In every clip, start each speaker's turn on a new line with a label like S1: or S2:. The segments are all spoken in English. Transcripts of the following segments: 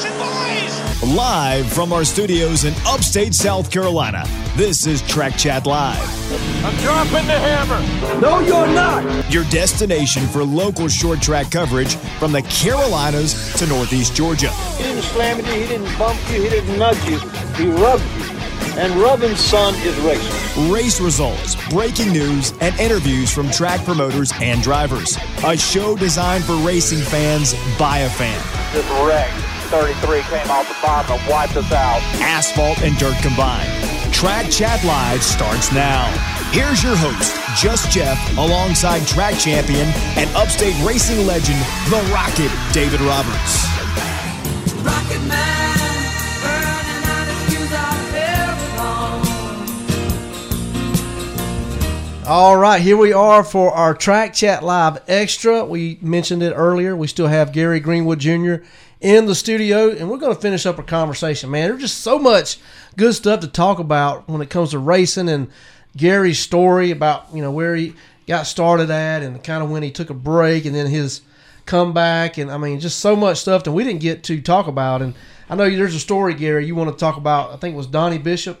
S1: racing, boys!
S2: Live from our studios in upstate South Carolina, this is Track Chat Live.
S1: I'm dropping the hammer.
S3: No, you're not.
S2: Your destination for local short track coverage from the Carolinas to Northeast Georgia.
S3: He didn't slam you, he didn't bump you, he didn't nudge you, he rubbed you. And rubbing, son, is racing.
S2: Race results, breaking news, and interviews from track promoters and drivers. A show designed for racing fans by a fan.
S3: This wreck, 33 came off the bottom and wiped us out.
S2: Asphalt and dirt combined. Track Chat Live starts now. Here's your host, Just Jeff, alongside track champion and upstate racing legend, The Rocket, David Roberts.
S4: Rocket Man, burning out his fuse out
S5: All right, here we are for our Track Chat Live Extra. We mentioned it earlier. We still have Gary Greenwood Jr. in the studio, and we're going to finish up our conversation. Man, there's just so much good stuff to talk about when it comes to racing and Gary's story about you know where he got started at and kind of when he took a break and then his comeback, and I mean just so much stuff that we didn't get to talk about. And I know there's a story, Gary, you want to talk about. I think it was Donnie Bishop.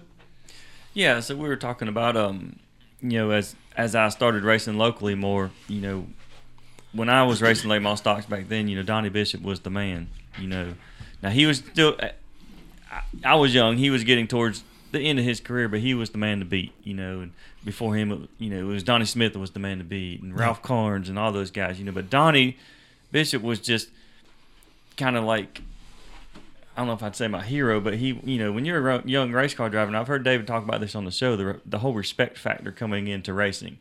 S6: Yeah, so we were talking about um, you know, as as I started racing locally more, you know, when I was racing late model stocks back then, you know, Donnie Bishop was the man. You know, now he was still. I, I was young. He was getting towards the end of his career, but he was the man to beat. You know, and before him, it, you know, it was Donnie Smith that was the man to beat, and Ralph Carnes and all those guys. You know, but Donnie Bishop was just kind of like I don't know if I'd say my hero, but he, you know, when you're a young race car driver, and I've heard David talk about this on the show, the the whole respect factor coming into racing.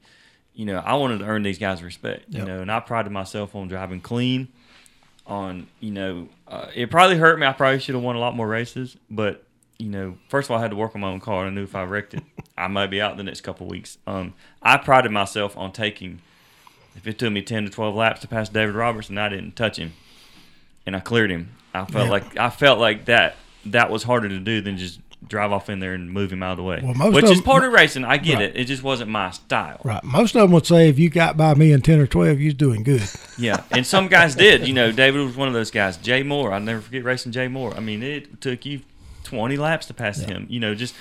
S6: You know, I wanted to earn these guys' respect. You
S5: Yep.
S6: know, and I prided myself on driving clean. On you know, uh, it probably hurt me. I probably should have won a lot more races, but you know, first of all, I had to work on my own car. and I knew if I wrecked it, I might be out the next couple of weeks. Um, I prided myself on taking. If it took me ten to twelve laps to pass David Roberts, and I didn't touch him, and I cleared him. I felt
S7: Yeah.
S6: like I felt like that that was harder to do than just drive off in there and move him out of the way.
S7: Well, most
S6: Which
S7: of
S6: is of racing. I get
S7: Right.
S6: it. It just wasn't my style.
S7: Right. Most of them would say if you got by me in 10 or 12, you're doing good.
S6: Yeah, and some guys did. You know, David was one of those guys. Jay Moore, I'll never forget racing Jay Moore. I mean, it took you 20 laps to pass him. You know, just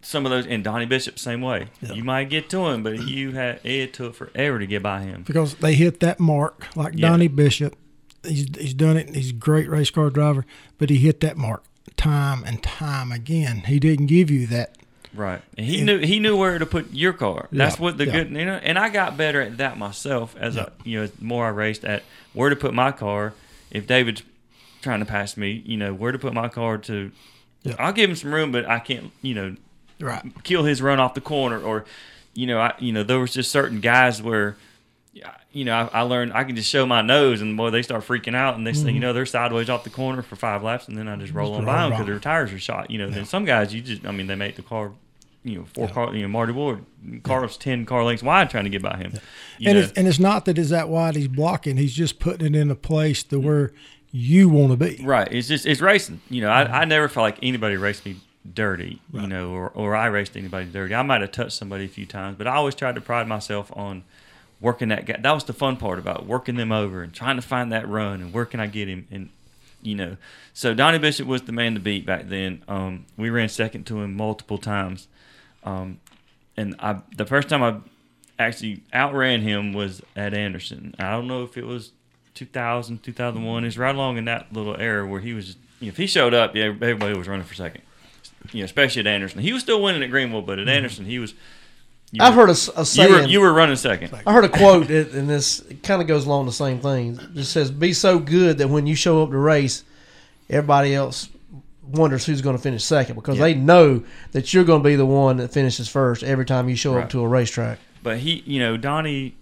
S6: some of those. And Donnie Bishop, same way. You might get to him, but you had it took forever to get by him.
S7: because they hit that mark like
S6: Yeah.
S7: Donnie Bishop. He's, he's done it. He's a great race car driver, but he hit that mark time and time again. He didn't give you that.
S6: Right, and he knew he knew where to put your car. That's
S7: Yeah,
S6: what the
S7: yeah.
S6: good, you know. And I got better at that myself as
S7: Yeah.
S6: a you know, more I raced at where to put my car. If David's trying to pass me, you know, where to put my car to. I'll give him some room, but I can't, you know,
S7: Right.
S6: kill his run off the corner or you know I you know there was just certain guys where you know I, I learned I can just show my nose and boy they start freaking out and next thing you mm-hmm. know they're sideways off the corner for five laps and then I just mm-hmm. roll
S7: Mm-hmm. Just
S6: on by them because their tires are shot you know then some guys you just I mean they make the car you know four car you know Marty Ward car's ten car lengths wide trying to get by him
S7: And
S6: know
S7: it's, and it's not that it's that wide he's blocking. He's just putting it in a place to mm-hmm. where you want to be.
S6: Right. It's just it's racing. You know, I, I never felt like anybody raced me dirty, you know, or, or I raced anybody dirty. I might have touched somebody a few times, but I always tried to pride myself on working that guy. That was the fun part about it, working them over and trying to find that run and where can I get him and you know. So Donnie Bishop was the man to beat back then. Um, we ran second to him multiple times. Um, and I the first time I actually outran him was at Anderson. I don't know if it was 2000, 2001. It's right along in that little era where he was. You know, if he showed up, yeah, everybody was running for second. You know, especially at Anderson. He was still winning at Greenville, but at Anderson, he was. You
S5: I've
S6: were-
S5: heard a, s- a
S6: You
S5: saying.
S6: were you were running second.
S5: I heard a quote, it- and this kind of goes along the same thing. It says, "Be so good that when you show up to race, everybody else wonders who's going to finish second because
S6: Yeah.
S5: they know that you're going to be the one that finishes first every time you show
S6: Right.
S5: up to a racetrack."
S6: But he, you know, Donnie,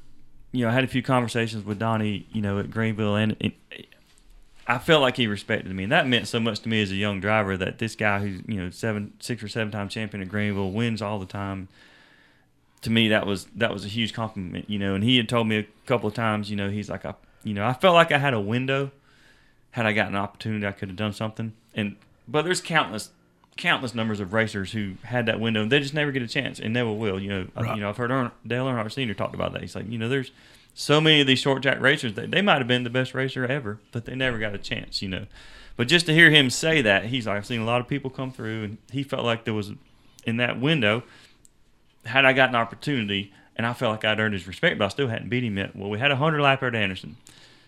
S6: you know, I had a few conversations with Donnie, you know, at Greenville, and it, I felt like he respected me, and that meant so much to me as a young driver that this guy who's you know seven, six or seven time champion at Greenville wins all the time. To me, that was that was a huge compliment, you know. And he had told me a couple of times, you know, he's like, I, you know, I felt like I had a window. Had I gotten an opportunity, I could have done something. And but there's countless, countless numbers of racers who had that window, and they just never get a chance, and never will. You know,
S7: Right.
S6: you know, I've heard Ern, Dale Earnhardt Sr. talked about that. He's like, you know, there's so many of these short track racers, they, they might have been the best racer ever, but they never got a chance, you know. But just to hear him say that, he's like, I've seen a lot of people come through, and he felt like there was in that window. Had I got an opportunity, and I felt like I'd earned his respect, but I still hadn't beat him yet. Well, we had a hundred lapper at Anderson,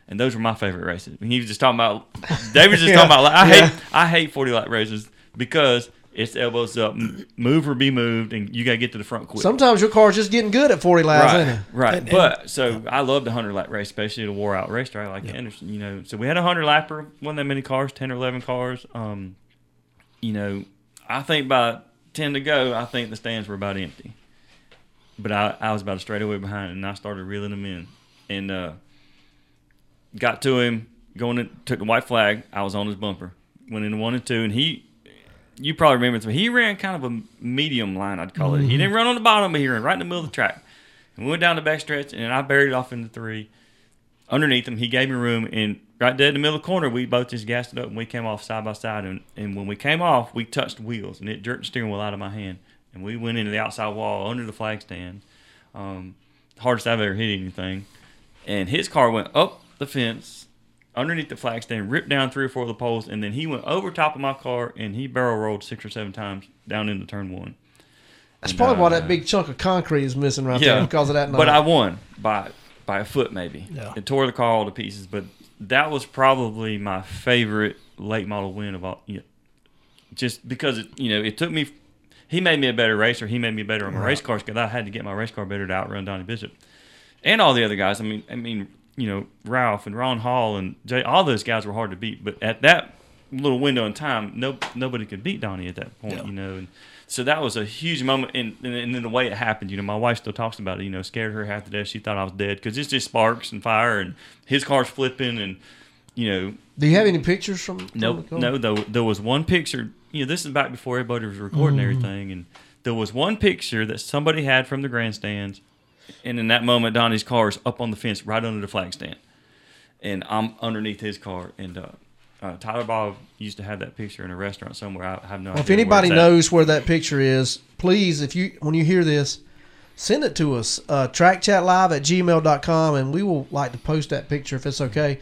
S6: and those were my favorite races. And he was just talking about, David was just talking about. I
S5: Yeah.
S6: hate I hate forty lap races because it's elbows up, move or be moved, and you got to get to the front quick.
S5: Sometimes your car's just getting good at 40 laps,
S6: Right,
S5: ain't it?
S6: right.
S7: And- and-
S6: but so I loved the hundred lap race, especially the wore out racetrack like Anderson. You know, so we had a hundred lapper, wasn't that many cars, ten or eleven cars. Um, you know, I think by ten to go, I think the stands were about empty. But I, I was about to straight away behind, and I started reeling them in, and uh, got to him, going in, took the white flag. I was on his bumper, went into one and two, and he. You probably remember this, but he ran kind of a medium line, I'd call it. He didn't run on the bottom, but he ran right in the middle of the track. And we went down the back stretch, and I buried it off into three. Underneath him, he gave me room, and right dead in the middle of the corner, we both just gassed it up, and we came off side by side. And, and when we came off, we touched wheels, and it jerked the steering wheel out of my hand. And we went into the outside wall under the flag stand. Um, hardest I've ever hit anything. And his car went up the fence, underneath the flag stand, ripped down three or four of the poles, and then he went over top of my car, and he barrel rolled six or seven times down into turn one.
S5: That's
S6: And,
S5: probably why
S6: uh,
S5: that big chunk of concrete is missing right there because of that.
S6: But. I won by by a foot maybe.
S7: Yeah.
S6: It tore the car all to pieces. But that was probably my favorite late model win of all. You know, just because it, you know, it took me. He made me a better racer. He made me better on my race cars because I had to get my race car better to outrun Donnie Bishop and all the other guys. I mean, I mean, you know, Ralph and Ron Hall and Jay. All those guys were hard to beat. But at that little window in time, no nobody could beat Donnie at that point.
S7: Yeah.
S6: You know, and so that was a huge moment. And, and, and then the way it happened, you know, my wife still talks about it. You know, scared her half to death. She thought I was dead because it's just sparks and fire and his car's flipping and you know
S5: Do you have any pictures from?
S6: no,
S5: car?
S6: no. Though there was one picture. You know, this is back before everybody was recording
S5: Mm-hmm.
S6: everything, and there was one picture that somebody had from the grandstands, and in that moment, Donnie's car is up on the fence right under the flag stand, and I'm underneath his car, and uh, uh, Tyler Bob used to have that picture in a restaurant somewhere. I have no
S5: Well,
S6: idea.
S5: if anybody
S6: at.
S5: knows where that picture is, please, if you when you hear this, send it to us. Uh, trackchatlive at gmail.com, and we will like to post that picture if it's okay,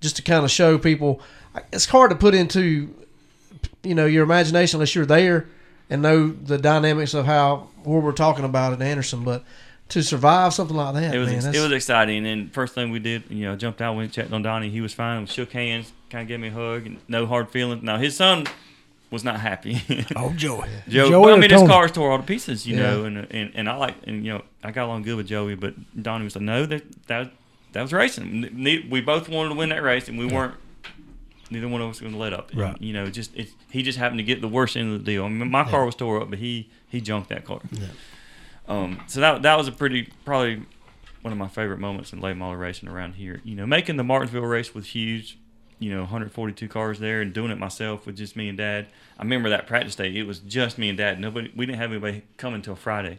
S5: just to kind of show people. It's hard to put into, you know, your imagination unless you're there and know the dynamics of how what we're talking about at Anderson. But to survive something like that,
S6: It was
S5: man,
S6: ex- it was exciting, and first thing we did, you know, jumped out, went checked on Donnie. He was fine. We shook hands, kind of gave me a hug, and no hard feelings. Now his son was not happy.
S7: Oh, Joey.
S6: Joe,
S7: Joey
S6: well, I mean, his
S7: Tony?
S6: car's tore all to pieces, you
S5: Yeah.
S6: know, and, and and I like, and you know, I got along good with Joey, but Donnie was like, no, that that that was racing. We both wanted to win that race, and we weren't. Neither one of us was going to let up. And,
S7: Right.
S6: You know, just it, he just happened to get the worst end of the deal. I mean, my car was tore up, but he he junked that car. Yeah. Um, so that that was a pretty probably one of my favorite moments in late model racing around here. You know, making the Martinsville race was huge. You know, 142 cars there, and doing it myself with just me and Dad. I remember that practice day. It was just me and Dad. Nobody. We didn't have anybody come until Friday,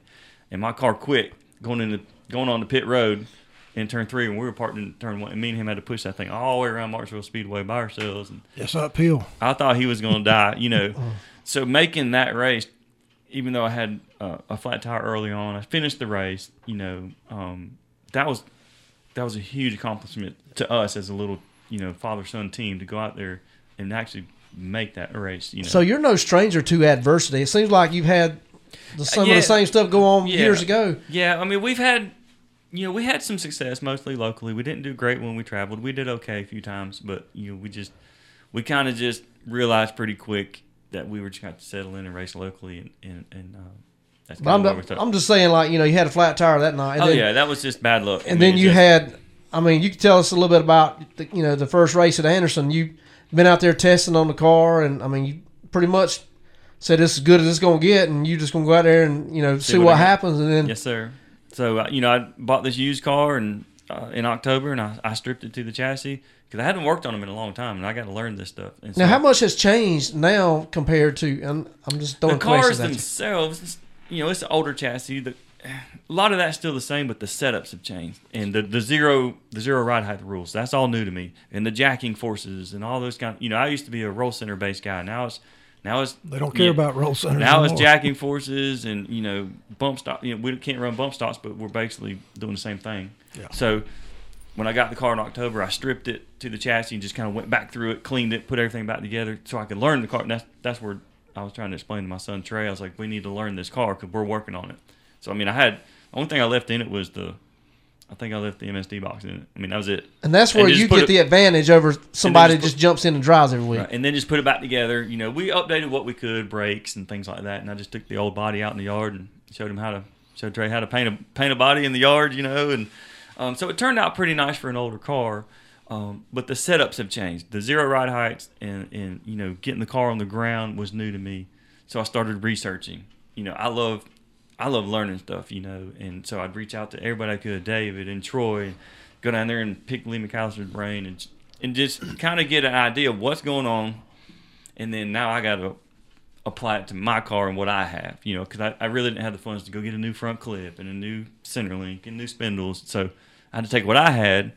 S6: and my car quit going into going on the pit road in turn three, and we were parked in turn one. And me and him had to push that thing all the way around Martinsville Speedway by ourselves. And
S7: It's uphill.
S6: I thought he was going to die, you know. so making that race, even though I had uh, a flat tire early on, I finished the race. You know, um, that was that was a huge accomplishment to us as a little, you know, father son team to go out there and actually make that race. You know,
S5: so you're no stranger to adversity. It seems like you've had the, some of the same stuff go on
S6: Yeah.
S5: years ago.
S6: Yeah, I mean, we've had, you know, we had some success mostly locally. We didn't do great when we traveled. We did okay a few times, but you know, we just, we kind of just realized pretty quick that we were just going to settle in and race locally, and and, and uh, that's kind
S5: I'm,
S6: of we
S5: I'm just saying, like you know, you had a flat tire that night. And
S6: Oh
S5: then,
S6: yeah, that was just bad luck. I
S5: And
S6: mean,
S5: then you
S6: just-
S5: had, I mean, you could tell us a little bit about, the, you know, the first race at Anderson. You've been out there testing on the car, and I mean, you pretty much said it's as good as it's going to get, and you're just going to go out there and you know see,
S6: what
S5: what, happens, and then
S6: Yes, sir. So uh, you know, I bought this used car and uh, in October, and I, I stripped it to the chassis because I hadn't worked on them in a long time, and I got to learn this stuff. And
S5: now
S6: so-
S5: how much has changed now compared to? And I'm just throwing
S6: the cars
S5: questions at you.
S6: themselves, you know, it's an older chassis. The, a lot of that's still the same, but the setups have changed, and the, the zero the zero ride height rules. That's all new to me, and the jacking forces and all those kind. You know, I used to be a roll center based guy. Now it's now it's
S7: They don't care about roll centers.
S6: Now it's jacking forces and you know bump stop. You know, we can't run bump stops, but we're basically doing the same thing.
S7: Yeah.
S6: So when I got the car in October, I stripped it to the chassis and just kind of went back through it, cleaned it, put everything back together, so I could learn the car. And that's that's where I was trying to explain to my son Trey. I was like, we need to learn this car because we're working on it. So I mean, I had the only thing I left in it was the, I think I left the MSD box in it. I mean, that was it.
S5: And that's where
S6: just
S5: you get
S6: it-
S5: the advantage over somebody
S6: just
S5: just, jumps in and drives every week.
S6: Right, and then just put it back together. You know, we updated what we could, brakes and things like that. And I just took the old body out in the yard and showed him how to showed Trey how to paint a paint a body in the yard. You know, and um, so it turned out pretty nice for an older car. Um, but the setups have changed. The zero ride heights and and you know getting the car on the ground was new to me. So I started researching. You know, I love I love learning stuff. You know, and so I'd reach out to everybody I could, David and Troy, and go down there and pick Lee McAllister's brain and and just kind of get an idea of what's going on and then now I got to apply it to my car and what I have, you know, because I, I really didn't have the funds to go get a new front clip and a new center link and new spindles. So I had to take what I had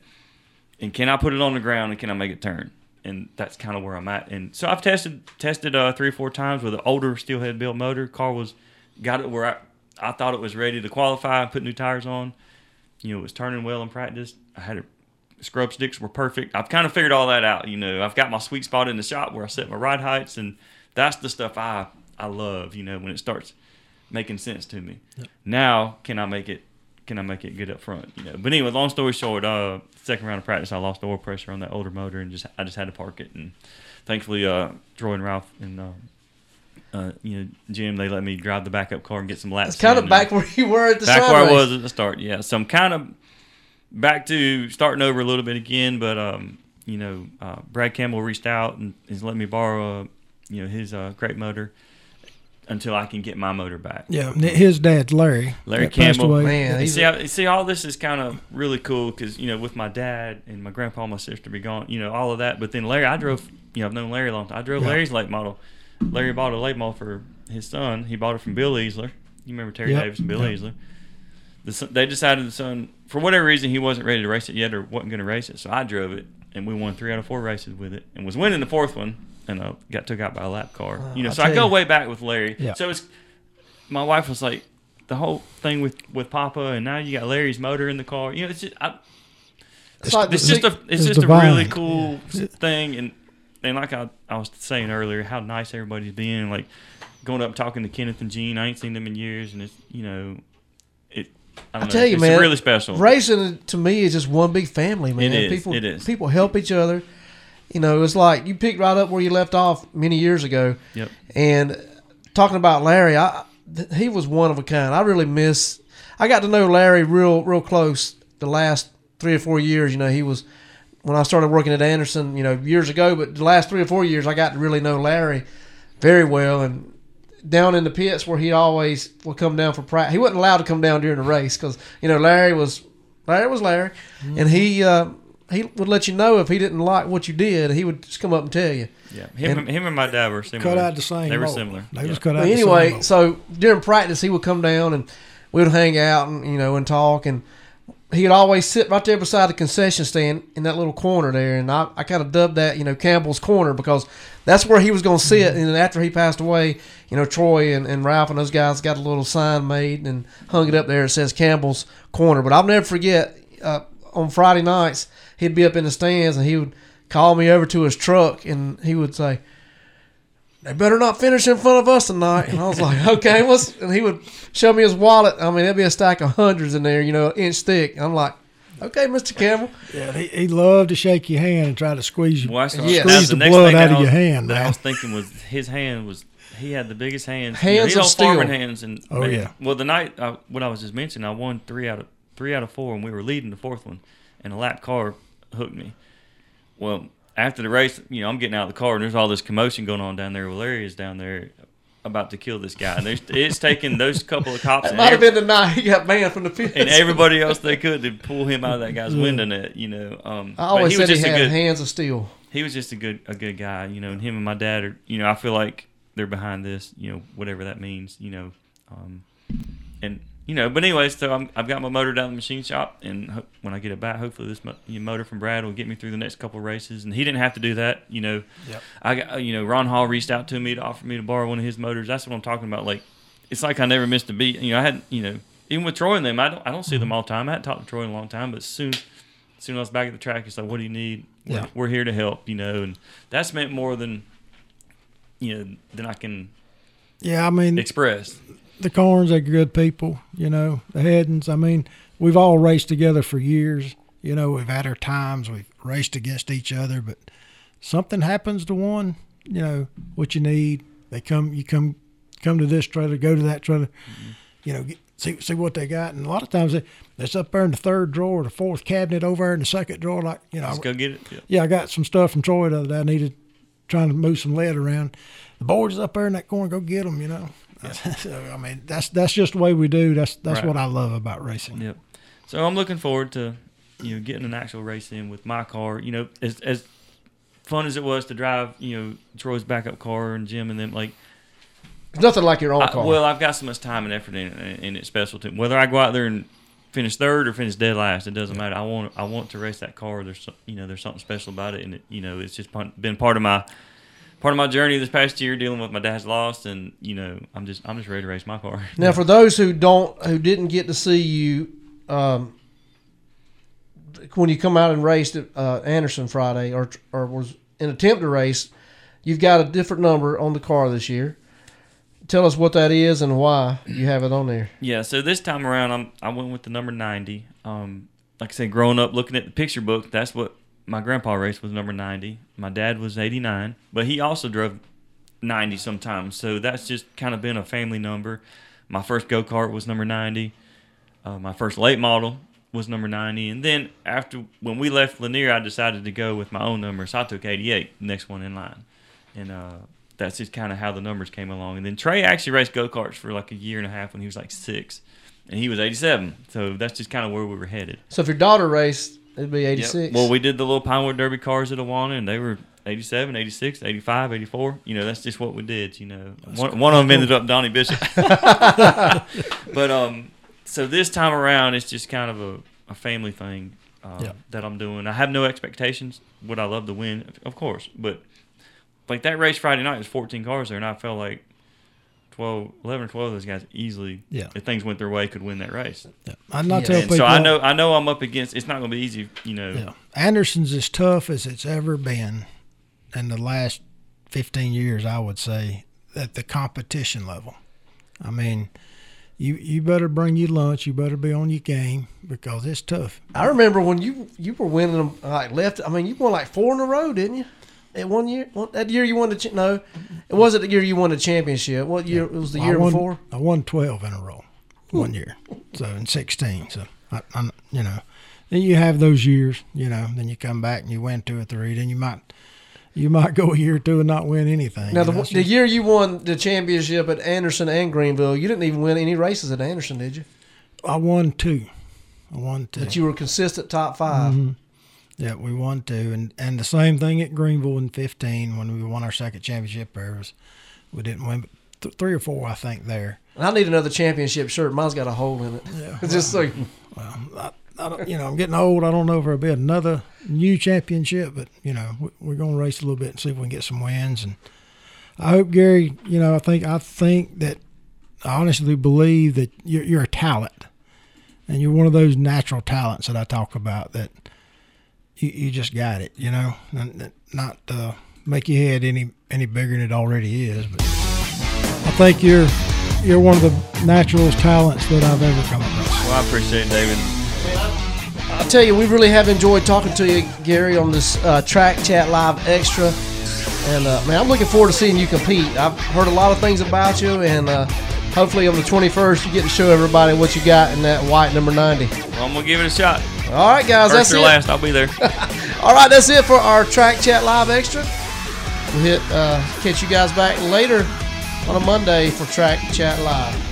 S6: and can I put it on the ground and can I make it turn? And that's kind of where I'm at. And so I've tested tested uh, three or four times with an older steelhead built motor. Car was got it where I, I thought it was ready to qualify and put new tires on. You know, it was turning well in practice. I had it scrub sticks were perfect. I've kind of figured all that out. You know, I've got my sweet spot in the shop where I set my ride heights, and that's the stuff I I love. You know, when it starts making sense to me. Now, can I make it? Can I make it good up front? You know. But anyway, long story short, uh, second round of practice, I lost oil pressure on that older motor, and just I just had to park it. And thankfully, uh, Troy and Ralph and uh, uh, you know Jim, they let me drive the backup car and get some laps.
S5: It's kind of back where you were at the
S6: back
S5: side
S6: where I was at the start. Yeah, so I'm kind of back to starting over a little bit again. But um, you know, uh, Brad Campbell reached out and has let me borrow, uh, you know, his uh, crate motor until I can get my motor back.
S7: Yeah, his dad's Larry.
S6: Larry
S7: that passed
S6: Campbell.
S5: Man,
S6: And
S5: he's
S6: see, how, see, all this is kind of really cool because you know, with my dad and my grandpa, and my sister be gone, you know, all of that. But then Larry, I drove, you know, I've known Larry a long time. I drove
S7: Yeah.
S6: Larry's late model. Larry bought a late model for his son. He bought it from Bill Easler. You remember Terry
S7: Yep.
S6: Davis and Bill
S7: Yep.
S6: Easler? The son, they decided the son, for whatever reason, he wasn't ready to race it yet or wasn't going to race it. So I drove it, and we won three out of four races with it, and was winning the fourth one, and got took out by a lap car. you know,
S5: I'll
S6: so I go
S5: you.
S6: way back with Larry.
S7: Yeah.
S6: So it's my wife was like, the whole thing with with Papa, and now you got Larry's motor in the car. You know, it's just I,
S5: It's like
S6: it's
S5: the
S6: just a it's,
S7: it's
S6: just a really
S7: divine.
S6: cool thing, and and like I, I was saying earlier, how nice everybody's being. Like going up talking to Kenneth and Gene, I ain't seen them in years, and it's you know, it. I,
S5: I
S6: don't know,
S5: tell you,
S6: it's
S5: man,
S6: really special.
S5: Racing to me is just one big family, man.
S6: It is,
S5: People,
S6: it is.
S5: People help each other. You know, it's like you picked right up where you left off many years ago.
S6: Yep.
S5: And talking about Larry, I he was one of a kind. I really miss. I got to know Larry real real close the last three or four years. You know, he was when I started working at Anderson. You know, years ago, but the last three or four years, I got to really know Larry very well. And down in the pits where he always would come down for practice. He wasn't allowed to come down during the race because you know Larry was Larry was Larry, and he uh, he would let you know if he didn't like what you did. He would just come up and tell you.
S6: Yeah, him and, him and my dad were similar.
S7: Cut out the same.
S6: They were
S7: mold.
S6: similar.
S7: They
S6: Yeah.
S7: was cut out.
S5: But
S7: the same
S5: anyway,
S7: mold.
S5: so during practice, he would come down and we would hang out and you know and talk, and he'd always sit right there beside the concession stand in that little corner there, and I, I kind of dubbed that you know Campbell's corner because that's where he was going to sit.
S7: Mm-hmm.
S5: And then after he passed away, you know Troy and, and Ralph and those guys got a little sign made and hung it up there. It says Campbell's corner. But I'll never forget uh, on Friday nights he'd be up in the stands and he would call me over to his truck and he would say they better not finish in front of us tonight. And I was like, okay, what's, and he would show me his wallet. I mean, there'd be a stack of hundreds in there, you know, inch thick. I'm like, okay, Mr. Campbell.
S7: yeah, he, he loved to shake your hand and try to squeeze you,
S6: Well, that's
S5: Yeah.
S7: squeeze
S6: the
S7: the blood out
S6: I
S7: of your
S6: was-
S7: hand.
S6: that I was thinking was his hand was he had the biggest hands.
S5: Hands
S6: you
S5: of
S6: know, he's
S5: steel.
S6: on farming hands, and
S7: Oh,
S6: man,
S7: yeah.
S6: Well, the night uh, what I was just mentioning, I won three out of three out of four, and we were leading the fourth one, and a lap car hooked me. Well, after the race, you know, I'm getting out of the car, and there's all this commotion going on down there. Well, Larry is down there about to kill this guy, and there's, it's taking those couple of cops
S5: It might have been the night he got banned from the pits.
S6: and everybody else they could to pull him out of that guy's window net, you know. Um,
S5: I always
S6: he was
S5: said he
S6: just a
S5: had
S6: good,
S5: hands of steel.
S6: he was just a good a good guy, you know, and him and my dad are, you know, I feel like they're behind this, you know, whatever that means, you know, um, and you know, but anyways, so I'm, I've got my motor down in the machine shop, and ho- when I get it back, hopefully this mo- motor from Brad will get me through the next couple of races, and he didn't have to do that, you know.
S7: Yep.
S6: I got, uh, you know, Ron Hall reached out to me to offer me to borrow one of his motors. That's what I'm talking about. Like, it's like I never missed a beat. You know, I had, you know, even with Troy and them, I don't, I don't see them all the time. I hadn't talked to Troy in a long time, but as soon soon as I was back at the track, it's like, what do you need? We're,
S7: Yeah.
S6: we're here to help, you know, and that's meant more than you know than I can
S7: Yeah, I mean,
S6: express.
S7: The Corns are good people, you know, the Heddens. I mean, we've all raced together for years. You know, we've had our times, we've raced against each other, but something happens to one, you know, what you need. They come, you come, come to this trailer, go to that trailer, you know, get, see see what they got. And a lot of times they, it's up there in the third drawer, the fourth cabinet over there in the second drawer. Like, you know,
S6: Let's go get it. Yeah.
S7: yeah, I got some stuff from Troy the other day. I needed trying to move some lead around. The boards up there in that corner. Go get them. You know. so I mean, that's that's just the way we do. That's that's
S6: Right.
S7: what I love about racing.
S6: Yep. So I'm looking forward to you know getting an actual race in with my car. You know, as as fun as it was to drive, you know, Troy's backup car and Jim and them like.
S5: It's nothing like your own
S6: I,
S5: car.
S6: well, I've got so much time and effort in it, and it's special to me. Whether I go out there and finish third or finish dead last, it doesn't matter. I want I want to race that car. There's you know there's something special about it, and it, you know it's just been part of my part of my journey this past year dealing with my dad's loss, and you know I'm just I'm just ready to race my car.
S5: Now, for those who don't, who didn't get to see you, um, when you come out and raced at uh, Anderson Friday, or or was an attempt to race, you've got a different number on the car this year. Tell us what that is and why you have it on there.
S6: Yeah, so this time around, I'm I went with the number ninety. Um, like I said, growing up looking at the picture book, that's what my grandpa raced was number ninety. My dad was eighty nine, but he also drove ninety sometimes. So that's just kind of been a family number. My first go kart was number ninety. Uh, my first late model was number ninety, and then after when we left Lanier, I decided to go with my own number, so I took eighty eight, next one in line, and uh, that's just kind of how the numbers came along. And then Trey actually raced go karts for like a year and a half when he was like six, and he was 87. So that's just kind of where we were headed.
S5: So if your daughter raced, it'd be 86.
S6: Yep. Well, we did the little Pinewood Derby cars at Awana, and they were 87, 86, 85, 84. You know, that's just what we did. You know, one, one of them ended up Donnie Bishop. but um, so this time around, it's just kind of a, a family thing uh,
S7: Yeah.
S6: that I'm doing. I have no expectations. Would I love to win? Of course, but like that race Friday night was 14 cars there, and I felt like 12, 11 or 12 of those guys easily,
S7: Yeah.
S6: if things went their way, could win that race.
S7: Yeah. I not
S5: Yeah.
S7: tell people.
S6: so I know, I know, I'm up against. It's not going to be easy. You know,
S7: Yeah. Anderson's as tough as it's ever been in the last 15 years, I would say, at the competition level. I mean, you you better bring your lunch. You better be on your game because it's tough.
S5: I remember when you you were winning them like left. I mean, you won like four in a row, didn't you? At one year, one, that year you won the no, it wasn't the year you won the championship. What year? It was the
S7: Well,
S5: year
S7: I won,
S5: before.
S7: I won 12 in a row one year. So in 16. So, I, I'm, you know, then you have those years, you know, then you come back and you win two or three. Then you might. You might go a year or two and not win anything.
S5: Now the,
S7: know,
S5: the
S7: just-
S5: year you won the championship at Anderson and Greenville, you didn't even win any races at Anderson, did you?
S7: I won two. I won two.
S5: But you were consistent top 5
S7: Mm-hmm. Yeah, we won two, and and the same thing at Greenville in fifteen when we won our second championship. There was we didn't win, but th- three or four I think there.
S5: And I need another championship shirt. Mine's got a hole in it.
S7: Yeah,
S5: It's just like
S7: I, I don't, you know, I'm getting old. I don't know if there'll be another new championship, but you know, we, we're gonna race a little bit and see if we can get some wins. And I hope Gary, you know, I think I think that I honestly believe that you're, you're a talent, and you're one of those natural talents that I talk about that you, you just got it, you know, and and not uh, make your head any any bigger than it already is. But I think you're you're one of the naturalest talents that I've ever come across.
S6: well, I appreciate it, David.
S5: I'll tell you, we really have enjoyed talking to you, Gary, on this uh, Track Chat Live Extra. And uh, man, I'm looking forward to seeing you compete. I've heard a lot of things about you, and uh, hopefully on the 21st, you get to show everybody what you got in that white number 90.
S6: Well, I'm gonna give it a shot.
S5: All right, guys,
S6: First
S5: that's
S6: or
S5: it.
S6: last, I'll be there.
S5: All right, that's it for our Track Chat Live Extra. We'll hit uh, catch you guys back later on a Monday for Track Chat Live.